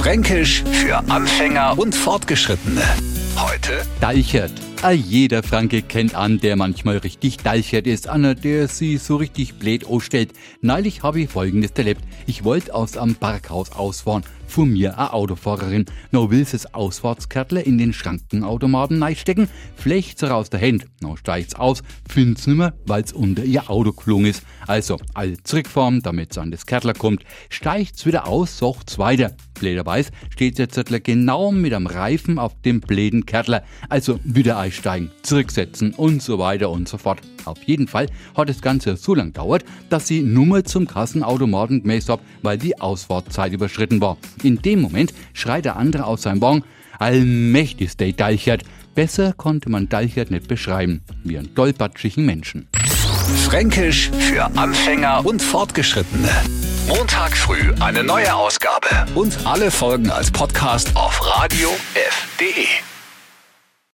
Fränkisch für Anfänger und Fortgeschrittene. Heute Deichert. A jeder Franke kennt an, der manchmal richtig deichert ist, einer, der sie so richtig blöd ausstellt. Neulich habe ich folgendes erlebt. Ich wollte aus am Parkhaus ausfahren. Vor mir a Autofahrerin. No will das Ausfahrtskärtle in den Schrankenautomaten reinstecken, flecht's raus der Hand. No steigt's aus, find's nimmer, weil's unter ihr Auto gelungen ist. Also, all zurückfahren, damit's an das Kärtler kommt, steigt's wieder aus, sucht's weiter. Blöderweise steht der Zettler genau mit am Reifen auf dem bläden Kärtler. Also wieder einsteigen, zurücksetzen und so weiter und so fort. Auf jeden Fall hat das Ganze so lang dauert, dass sie Nummer zum Kassenautomaten gemäß hab, weil die Ausfahrtzeit überschritten war. In dem Moment schreit der andere aus seinem Wagen, allmächtig der Deichert. Besser konnte man Deichert nicht beschreiben, wie einen tollpatschigen Menschen. Fränkisch für Anfänger und Fortgeschrittene. Montag früh eine neue Ausgabe und alle Folgen als Podcast auf radiof.de.